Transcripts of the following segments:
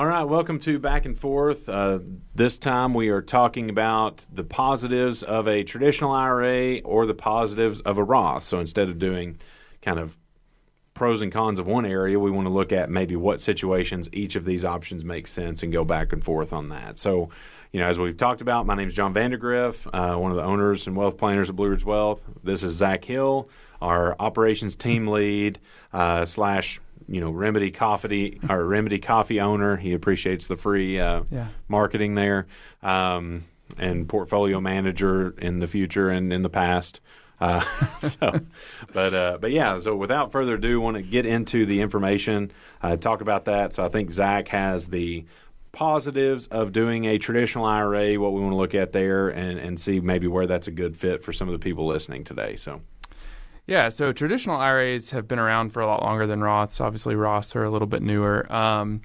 All right, welcome to Back and Forth. Uh, this time we are talking about the positives of a traditional IRA or the positives of a Roth. So instead of doing kind of pros and cons of one area, we want to look at maybe what situations each of these options make sense and go back and forth on that. So, you know, as we've talked about, my name is John Vandergriff, uh, one of the owners and wealth planners of Blue Ridge Wealth. This is Zach Hill, our operations team lead uh, slash you know Remedy Coffee or Remedy Coffee owner. He appreciates the free uh, yeah. marketing there, um, and portfolio manager in the future and in the past. Uh, so, but uh, but yeah. So without further ado, want to get into the information, uh, talk about that. So I think Zach has the positives of doing a traditional IRA, what we want to look at there, and and see maybe where that's a good fit for some of the people listening today. So. Yeah, so traditional IRAs have been around for a lot longer than Roths. Obviously, Roths are a little bit newer. Um,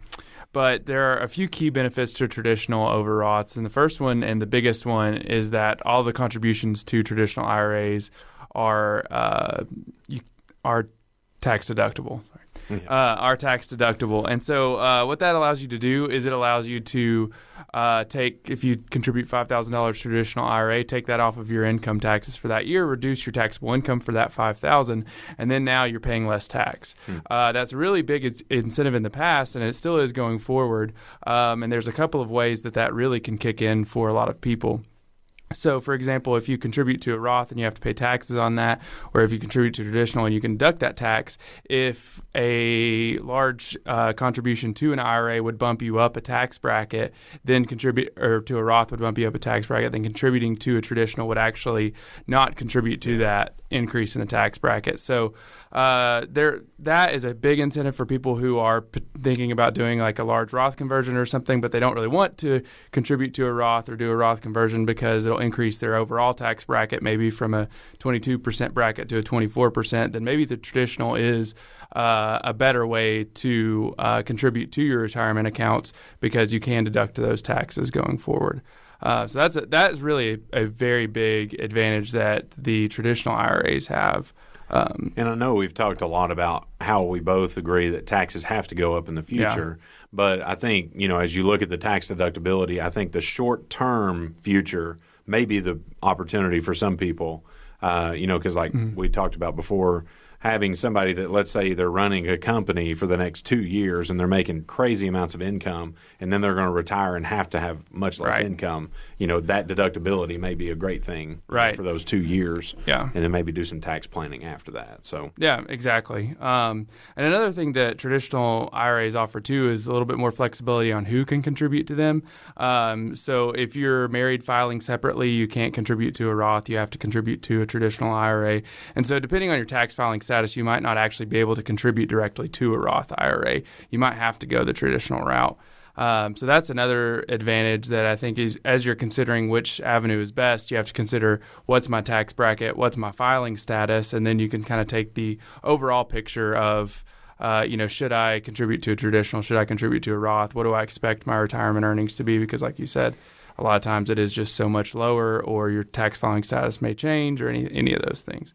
but there are a few key benefits to traditional over Roths. And the first one and the biggest one is that all the contributions to traditional IRAs are uh, are tax deductible yeah. Uh, are tax deductible. And so, uh, what that allows you to do is it allows you to uh, take, if you contribute $5,000 traditional IRA, take that off of your income taxes for that year, reduce your taxable income for that 5000 and then now you're paying less tax. Hmm. Uh, that's a really big incentive in the past, and it still is going forward. Um, and there's a couple of ways that that really can kick in for a lot of people. So, for example, if you contribute to a Roth and you have to pay taxes on that, or if you contribute to traditional and you can deduct that tax, if a large uh, contribution to an IRA would bump you up a tax bracket, then contribute or to a Roth would bump you up a tax bracket, then contributing to a traditional would actually not contribute to that increase in the tax bracket. So uh, there that is a big incentive for people who are p- thinking about doing like a large Roth conversion or something, but they don't really want to contribute to a Roth or do a Roth conversion because it'll increase their overall tax bracket, maybe from a 22% bracket to a 24%. Then maybe the traditional is uh, a better way to uh, contribute to your retirement accounts because you can deduct those taxes going forward. Uh, so that's a, that is really a, a, very big advantage that the traditional IRAs have. Um, and I know we've talked a lot about how we both agree that taxes have to go up in the future. Yeah. But I think, you know, as you look at the tax deductibility, I think the short term future may be the opportunity for some people. Uh, you know, because like mm-hmm. we talked about before, having somebody that let's say they're running a company for the next two years and they're making crazy amounts of income and then they're going to retire and have to have much less right. income you know that deductibility may be a great thing right. for those two years. Yeah. And then maybe do some tax planning after that so. Yeah exactly. Um, and another thing that traditional iras offer too is a little bit more flexibility on who can contribute to them. Um, so if you're married filing separately you can't contribute to a roth you have to contribute to a traditional ira and so depending on your tax filing status status, you might not actually be able to contribute directly to a Roth IRA. You might have to go the traditional route. Um, so that's another advantage that I think is as you're considering which avenue is best, you have to consider what's my tax bracket, what's my filing status, and then you can kind of take the overall picture of. Uh, you know, should I contribute to a traditional? Should I contribute to a Roth? What do I expect my retirement earnings to be? Because, like you said, a lot of times it is just so much lower, or your tax filing status may change, or any any of those things.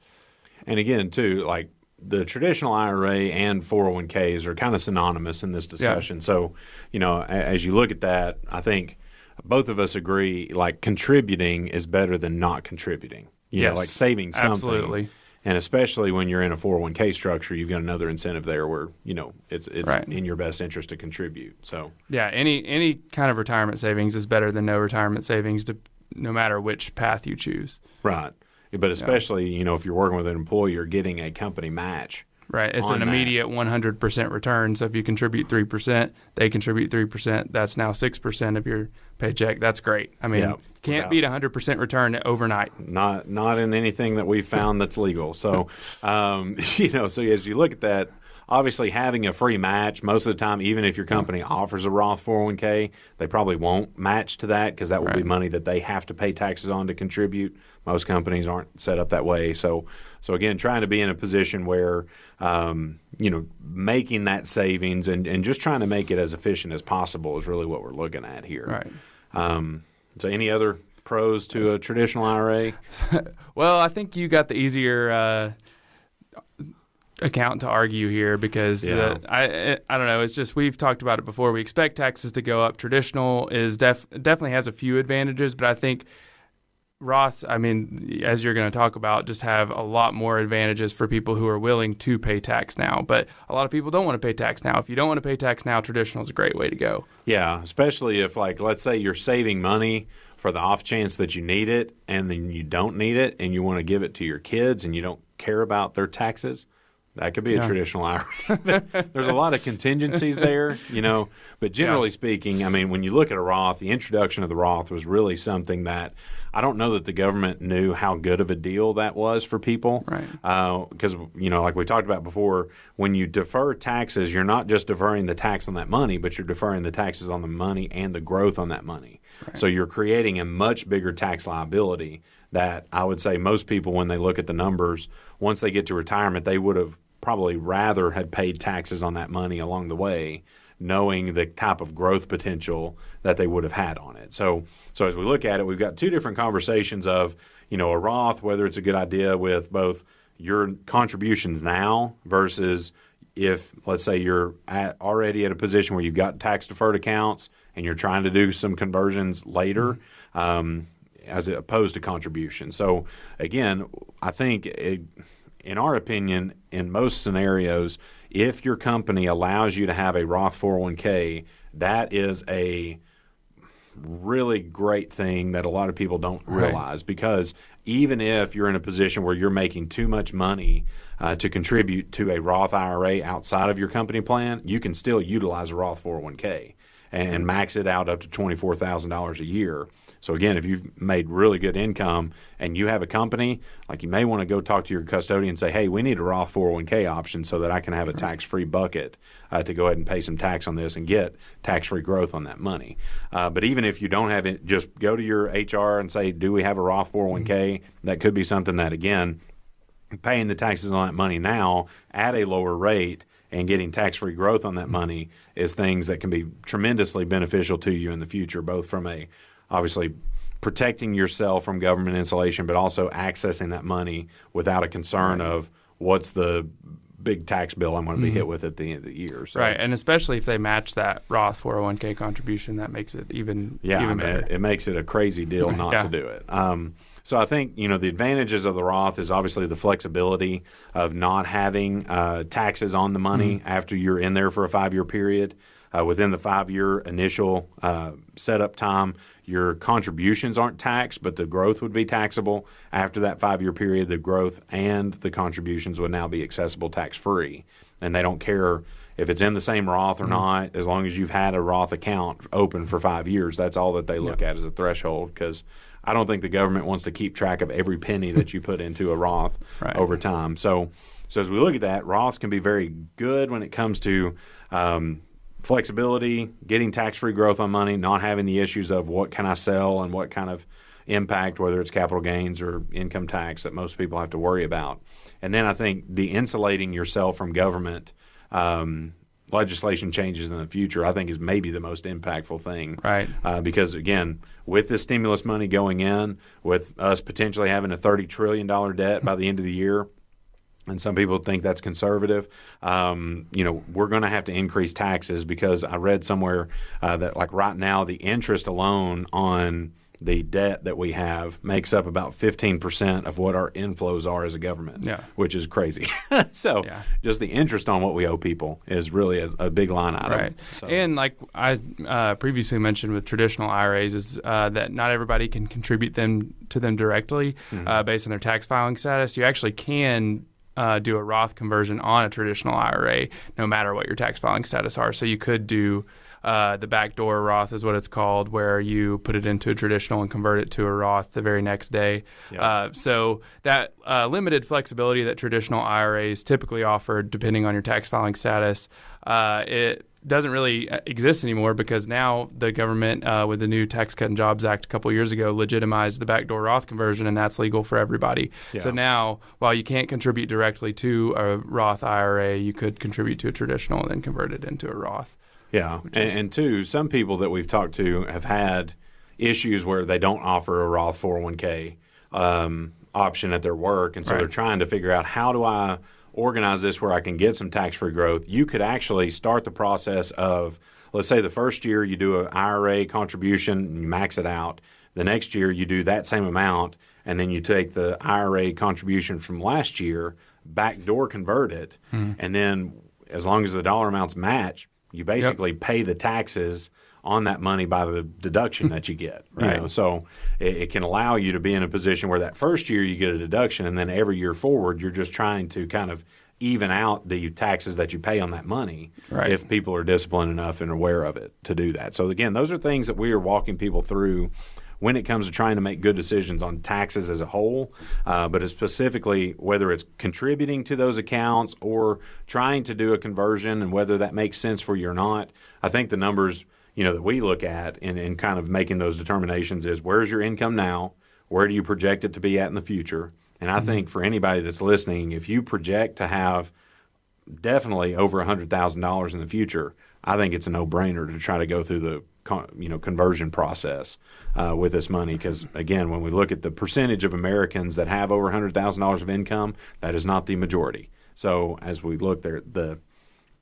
And again, too, like the traditional IRA and 401ks are kind of synonymous in this discussion. Yeah. So, you know, as you look at that, I think both of us agree like contributing is better than not contributing. You yes, know, like saving something. Absolutely. And especially when you're in a 401k structure, you've got another incentive there where, you know, it's it's right. in your best interest to contribute. So, yeah, any any kind of retirement savings is better than no retirement savings to, no matter which path you choose. Right. But especially, yeah. you know, if you're working with an employee, you're getting a company match. Right. It's an immediate that. 100% return. So if you contribute 3%, they contribute 3%. That's now 6% of your paycheck. That's great. I mean, yeah, can't beat 100% return overnight. Not not in anything that we've found that's legal. So, um, you know, so as you look at that, obviously having a free match most of the time, even if your company offers a Roth 401k, they probably won't match to that because that will right. be money that they have to pay taxes on to contribute. Most companies aren't set up that way. So, so again, trying to be in a position where, um, you know, making that savings and, and just trying to make it as efficient as possible is really what we're looking at here. Right. Um, so, any other pros to a traditional IRA? well, I think you got the easier. Uh, account to argue here because uh, Yeah. the, I I don't know. It's just we've talked about it before. We expect taxes to go up. Traditional is def, definitely has a few advantages, but I think Roths, I mean, as you're going to talk about, just have a lot more advantages for people who are willing to pay tax now. But a lot of people don't want to pay tax now. If you don't want to pay tax now, traditional is a great way to go. Yeah, especially if like let's say you're saving money for the off chance that you need it and then you don't need it and you want to give it to your kids and you don't care about their taxes. That could be a traditional IRA. There's a lot of contingencies there, you know. But generally Yeah. speaking, I mean, when you look at a Roth, the introduction of the Roth was really something that I don't know that the government knew how good of a deal that was for people. Right. Uh, because, you know, like we talked about before, when you defer taxes, you're not just deferring the tax on that money, but you're deferring the taxes on the money and the growth on that money. So you're creating a much bigger tax liability that I would say most people, when they look at the numbers, once they get to retirement, they would have probably rather had paid taxes on that money along the way, knowing the type of growth potential that they would have had on it. So, so as we look at it, we've got two different conversations of, you know, a Roth, whether it's a good idea with both your contributions now versus if let's say you're at, already at a position where you've got tax deferred accounts and you're trying to do some conversions later um, as opposed to contributions so again i think it, in our opinion in most scenarios if your company allows you to have a roth 401k that is a really great thing that a lot of people don't Right. realize because even if you're in a position where you're making too much money uh, to contribute to a Roth IRA outside of your company plan, you can still utilize a Roth 401k and max it out up to $24,000 a year. So again, if you've made really good income and you have a company, like you may want to go talk to your custodian and say, "Hey, we need a Roth 401k option so that I can have a tax-free bucket uh, to go ahead and pay some tax on this and get tax-free growth on that money." Uh, but even if you don't have it, just go to your HR and say, "Do we have a Roth 401k?" That could be something that again, paying the taxes on that money now at a lower rate and getting tax-free growth on that money is things that can be tremendously beneficial to you in the future, both from a obviously protecting yourself from government insulation, but also accessing that money without a concern of what's the big tax bill I'm going to be hit with at the end of the year. So, Right, and especially if they match that Roth 401k contribution, that makes it even Yeah, I even mean, it, it makes it a crazy deal not Yeah. to do it. Um, so I think you know the advantages of the Roth is obviously the flexibility of not having uh, taxes on the money Mm-hmm. after you're in there for a five year period. Uh, within the five year initial uh, setup time, your contributions aren't taxed, but the growth would be taxable. After that five year period, the growth and the contributions would now be accessible tax free. And they don't care if it's in the same Roth or Mm-hmm. not, as long as you've had a Roth account open for five years. That's all that they look at as a threshold because I don't think the government wants to keep track of every penny that you put into a Roth Right. over time. So, so as we look at that, Roths can be very good when it comes to um, flexibility, getting tax-free growth on money, not having the issues of what can I sell and what kind of impact, whether it's capital gains or income tax, that most people have to worry about. And then I think the insulating yourself from government um, legislation changes in the future, I think, is maybe the most impactful thing. Right. Uh, because again, with this stimulus money going in, with us potentially having a thirty trillion dollar debt by the end of the year, and some people think that's conservative. Um, you know, we're going to have to increase taxes because I read somewhere uh, that, like right now, the interest alone on the debt that we have makes up about 15% of what our inflows are as a government, Yeah. which is crazy. so, Yeah. just the interest on what we owe people is really a, a big line item. Right. So, And like I uh, previously mentioned with traditional IRAs, is uh, that not everybody can contribute them to them directly Mm-hmm. uh, based on their tax filing status. You actually can. Uh, do a Roth conversion on a traditional IRA, no matter what your tax filing status are. So you could do uh, the backdoor Roth, is what it's called, where you put it into a traditional and convert it to a Roth the very next day. Yeah. Uh, so that uh, limited flexibility that traditional IRAs typically offer, depending on your tax filing status, uh, it doesn't really uh, exist anymore because now the government, uh, with the new Tax Cut and Jobs Act a couple years ago, legitimized the backdoor Roth conversion, and that's legal for everybody. Yeah. So now, while you can't contribute directly to a Roth IRA, you could contribute to a traditional and then convert it into a Roth. Yeah, and, is- and two, some people that we've talked to have had issues where they don't offer a Roth 401k um, option at their work, and so Right. they're trying to figure out how do I organize this where I can get some tax free growth, you could actually start the process of, let's say, the first year you do an IRA contribution and you max it out. The next year you do that same amount, and then you take the IRA contribution from last year, backdoor convert it, mm-hmm. and then as long as the dollar amounts match, you basically yep. pay the taxes on that money by the deduction that you get. right. You know? So it, it, can allow you to be in a position where that first year you get a deduction, and then every year forward you're just trying to kind of even out the taxes that you pay on that money right. if people are disciplined enough and aware of it to do that. So again, those are things that we are walking people through when it comes to trying to make good decisions on taxes as a whole, uh, but specifically whether it's contributing to those accounts or trying to do a conversion and whether that makes sense for you or not. I think the numbers you know that we look at in, in kind of making those determinations is where's your income now, where do you project it to be at in the future, and I mm-hmm. think for anybody that's listening, if you project to have definitely over $100,000 in the future, I think it's a no-brainer to try to go through the you know conversion process uh, with this money because again, when we look at the percentage of Americans that have over $100,000 of income, that is not the majority. So as we look there, the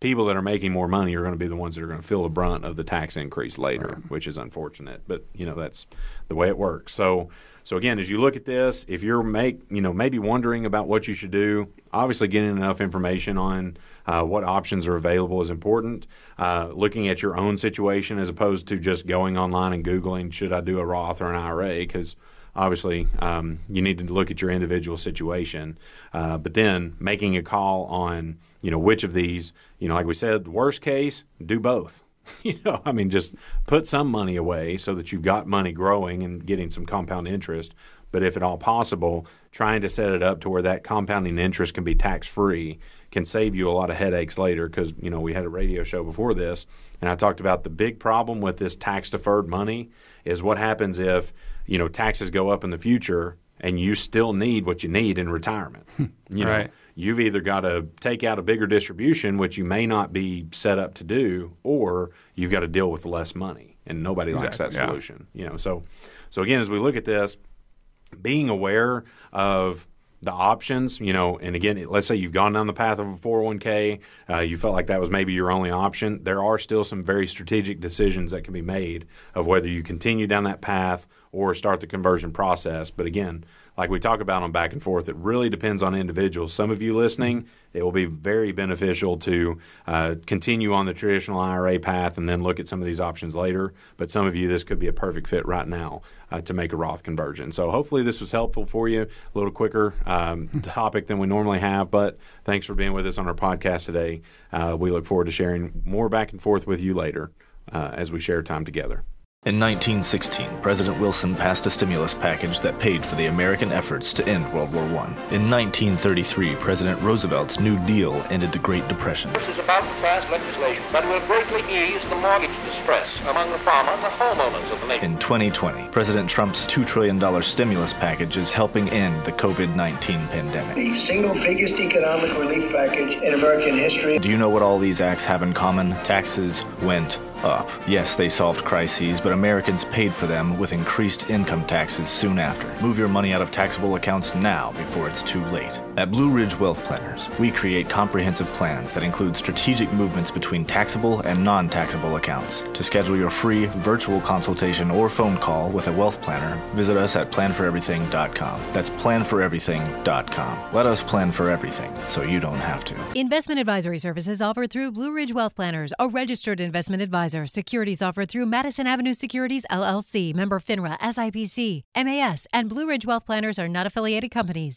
people that are making more money are going to be the ones that are going to feel the brunt of the tax increase later, right. which is unfortunate. But you know that's the way it works. So so again, as you look at this, if you're make you know maybe wondering about what you should do, obviously getting enough information on uh, what options are available is important. Uh, looking at your own situation as opposed to just going online and googling should I do a Roth or an IRA because obviously um, you need to look at your individual situation uh, but then making a call on you know which of these you know like we said worst case do both. You know i mean just put some money away so that you've got money growing and getting some compound interest. But if at all possible trying to set it up to where that compounding interest can be tax free can save you a lot of headaches later because you know we had a radio show before this and i talked about the big problem with this tax deferred money is what happens if you know taxes go up in the future and you still need what you need in retirement hmm. you know right you've either got to take out a bigger distribution, which you may not be set up to do, or you've got to deal with less money, and nobody exactly, likes that yeah. solution. You know, so so again, as we look at this, being aware of the options, you know, and again, let's say you've gone down the path of a 401k, uh, you felt like that was maybe your only option. There are still some very strategic decisions that can be made of whether you continue down that path or start the conversion process. But again, like we talk about on back and forth, it really depends on individuals. Some of you listening, it will be very beneficial to uh, continue on the traditional IRA path and then look at some of these options later. But some of you, this could be a perfect fit right now uh, to make a Roth conversion. So hopefully this was helpful for you. A little quicker um, topic than we normally have, but thanks for being with us on our podcast today. Uh, we look forward to sharing more back and forth with you later uh, as we share time together. In 1916, President Wilson passed a stimulus package that paid for the American efforts to end World War I. In 1933, President Roosevelt's New Deal ended the Great Depression. This is about to pass legislation that will greatly ease the mortgage distress among the farmers and the homeowners of the nation. In 2020, President Trump's $2 trillion stimulus package is helping end the COVID 19 pandemic. The single biggest economic relief package in American history. Do you know what all these acts have in common? Taxes went up. Yes, they solved crises, but Americans paid for them with increased income taxes soon after. Move your money out of taxable accounts now before it's too late. At Blue Ridge Wealth Planners, we create comprehensive plans that include strategic movements between taxable and non taxable accounts. To schedule your free virtual consultation or phone call with a wealth planner, visit us at planforeverything.com. That's planforeverything.com. Let us plan for everything so you don't have to. Investment advisory services offered through Blue Ridge Wealth Planners, a registered investment advisor advisor. Securities offered through Madison Avenue Securities LLC, member FINRA SIPC. MAS and Blue Ridge Wealth Planners are not affiliated companies.